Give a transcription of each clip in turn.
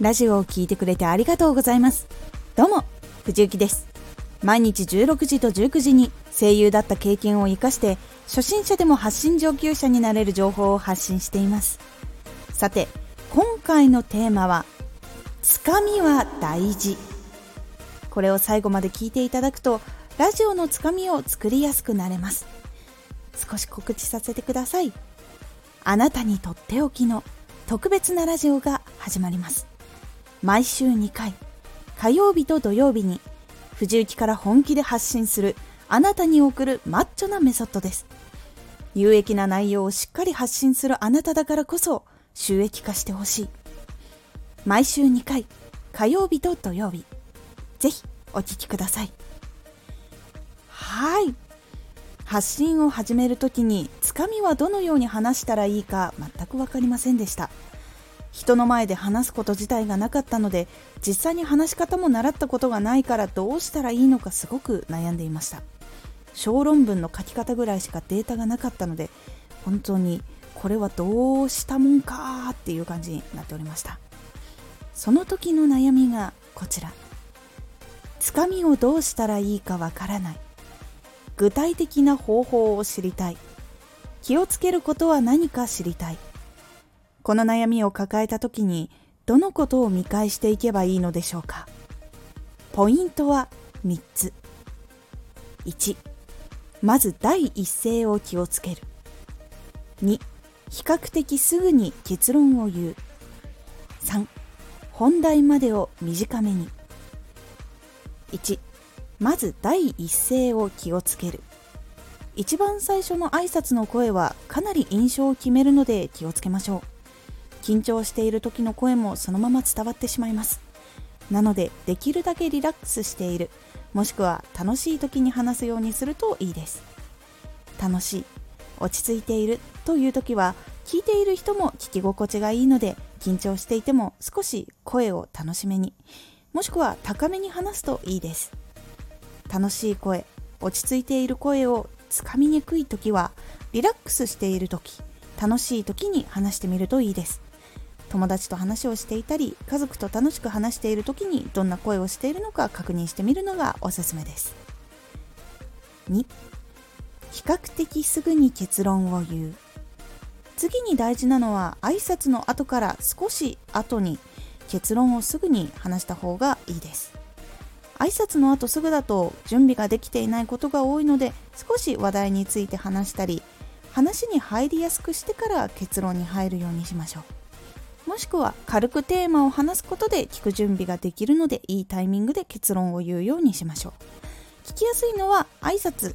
ラジオを聴いてくれてありがとうございます。どうも藤幸です。毎日16時と19時に声優だった経験を生かして初心者でも発信上級者になれる情報を発信しています。さて今回のテーマはつかみは大事。これを最後まで聞いていただくとラジオのつかみを作りやすくなれます。少し告知させてください。あなたにとっておきの特別なラジオが始まります。毎週2回火曜日と土曜日に藤雪から本気で発信するあなたに送るマッチョなメソッドです。有益な内容をしっかり発信するあなただからこそ収益化してほしい。毎週2回火曜日と土曜日。ぜひお聴きください。はい。発信を始める時につかみはどのように話したらいいか全く分かりませんでした。人の前で話すこと自体がなかったので実際に話し方も習ったことがないからどうしたらいいのかすごく悩んでいました。小論文の書き方ぐらいしかデータがなかったので本当にこれはどうしたもんかっていう感じになっておりました。その時の悩みがこちら。つかみをどうしたらいいかわからない。具体的な方法を知りたい。気をつけることは何か知りたい。この悩みを抱えた時にどのことを見返していけばいいのでしょうか？ポイントは3つ。1まず第一声を気をつける。2比較的すぐに結論を言う。3本題までを短めに。1まず第一声を気をつける。一番最初の挨拶の声はかなり印象を決めるので気をつけましょう。緊張している時の声もそのまま伝わってしまいます。なのでできるだけリラックスしている。もしくは楽しい時に話すようにするといいです。楽しい落ち着いているという時は聞いている人も聞き心地がいいので緊張していても少し声を楽しめにもしくは高めに話すといいです。楽しい声落ち着いている声をつかみにくい時はリラックスしている時楽しい時に話してみるといいです。友達と話をしていたり家族と楽しく話している時にどんな声をしているのか確認してみるのがおすすめです。2比較的すぐに結論を言う。次に大事なのは挨拶の後から少し後に結論をすぐに話した方がいいです。挨拶の後すぐだと準備ができていないことが多いので少し話題について話したり話に入りやすくしてから結論に入るようにしましょう。しくは軽くテーマを話すことで聞く準備ができるのでいいタイミングで結論を言うようにしましょう。聞きやすいのは挨拶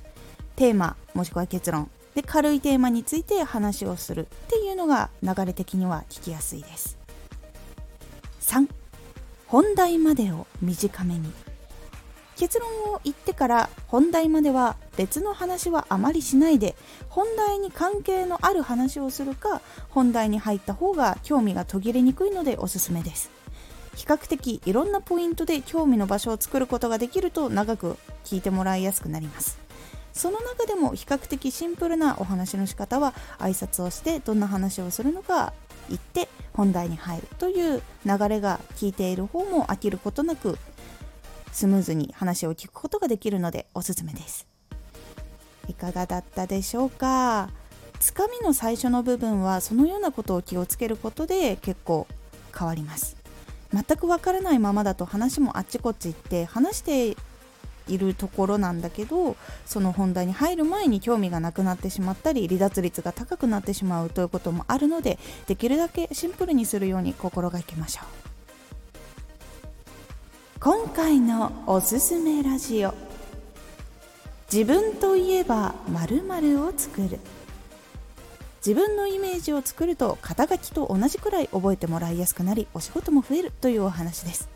テーマもしくは結論で軽いテーマについて話をするっていうのが流れ的には聞きやすいです。3本題までを短めに。結論を言ってから本題までは別の話はあまりしないで本題に関係のある話をするか本題に入った方が興味が途切れにくいのでおすすめです。比較的いろんなポイントで興味の場所を作ることができると長く聞いてもらいやすくなります。その中でも比較的シンプルなお話の仕方は挨拶をしてどんな話をするのか言って本題に入るという流れが聞いている方も飽きることなくスムーズに話を聞くことができるのでおすすめです。いかがだったでしょうか？つかみの最初の部分はそのようなことを気をつけることで結構変わります。全くわからないままだと話もあっちこっち行って話しているところなんだけどその本題に入る前に興味がなくなってしまったり離脱率が高くなってしまうということもあるのでできるだけシンプルにするように心がけましょう。今回のおすすめラジオ。自分といえば〇〇を作る。自分のイメージを作ると肩書きと同じくらい覚えてもらいやすくなりお仕事も増えるというお話です。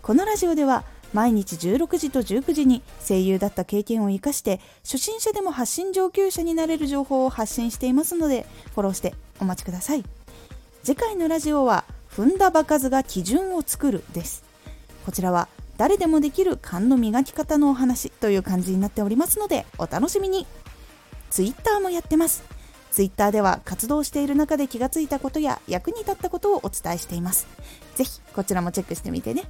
このラジオでは毎日16時と19時に声優だった経験を生かして初心者でも発信上級者になれる情報を発信していますのでフォローしてお待ちください。次回のラジオは踏んだ場数が基準を作るです。こちらは誰でもできる勘の磨き方のお話という感じになっておりますのでお楽しみに Twitter もやってます Twitter では活動している中で気がついたことや役に立ったことをお伝えしています。ぜひこちらもチェックしてみてね。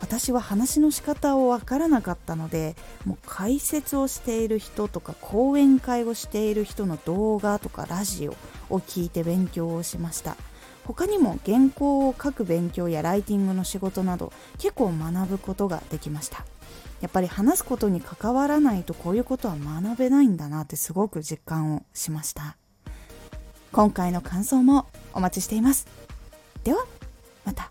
私は話の仕方をわからなかったのでもう解説をしている人とか講演会をしている人の動画とかラジオを聞いて勉強をしました他にも原稿を書く勉強やライティングの仕事など結構学ぶことができました。やっぱり話すことに関わらないとこういうことは学べないんだなってすごく実感をしました。今回の感想もお待ちしています。ではまた。